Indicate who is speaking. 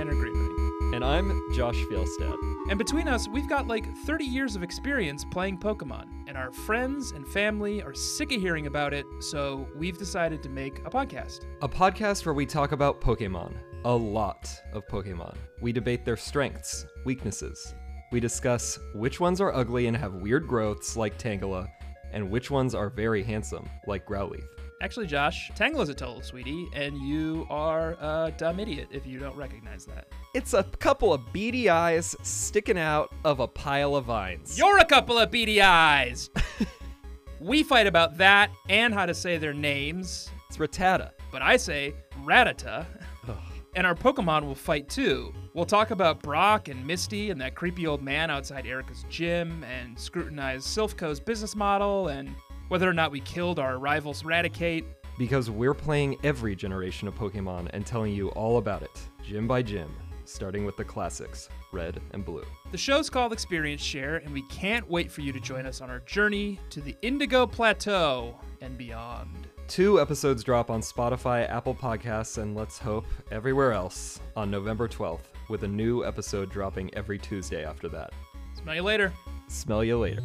Speaker 1: Tanner Greenring.
Speaker 2: And I'm Josh Fjellstad.
Speaker 1: And between us, we've got like 30 years of experience playing Pokemon. And our friends and family are sick of hearing about it, so we've decided to make a podcast.
Speaker 2: A podcast where we talk about Pokemon. A lot of Pokemon. We debate their strengths, weaknesses. We discuss which ones are ugly and have weird growths, like Tangela, and which ones are very handsome, like Growlithe.
Speaker 1: Actually, Josh, Tangela's a total sweetie, and you are a dumb idiot if you don't recognize that.
Speaker 2: It's a couple of beady eyes sticking out of a pile of vines.
Speaker 1: You're a couple of beady eyes! we fight about that and how to say their names,
Speaker 2: It's Rattata.
Speaker 1: but I say Rattata. And our Pokemon will fight too. We'll talk about Brock and Misty and that creepy old man outside Erika's gym and scrutinize Silph Co.'s business model and whether or not we killed our rivals Raticate.
Speaker 2: Because we're playing every generation of Pokemon and telling you all about it, gym by gym, starting with the classics, red and blue.
Speaker 1: The show's called Experience Share, and we can't wait for you to join us on our journey to the Indigo Plateau and beyond.
Speaker 2: Two episodes drop on Spotify, Apple Podcasts, and let's hope everywhere else on November 12th, with a new episode dropping every Tuesday after that.
Speaker 1: Smell you later.
Speaker 2: Smell you later.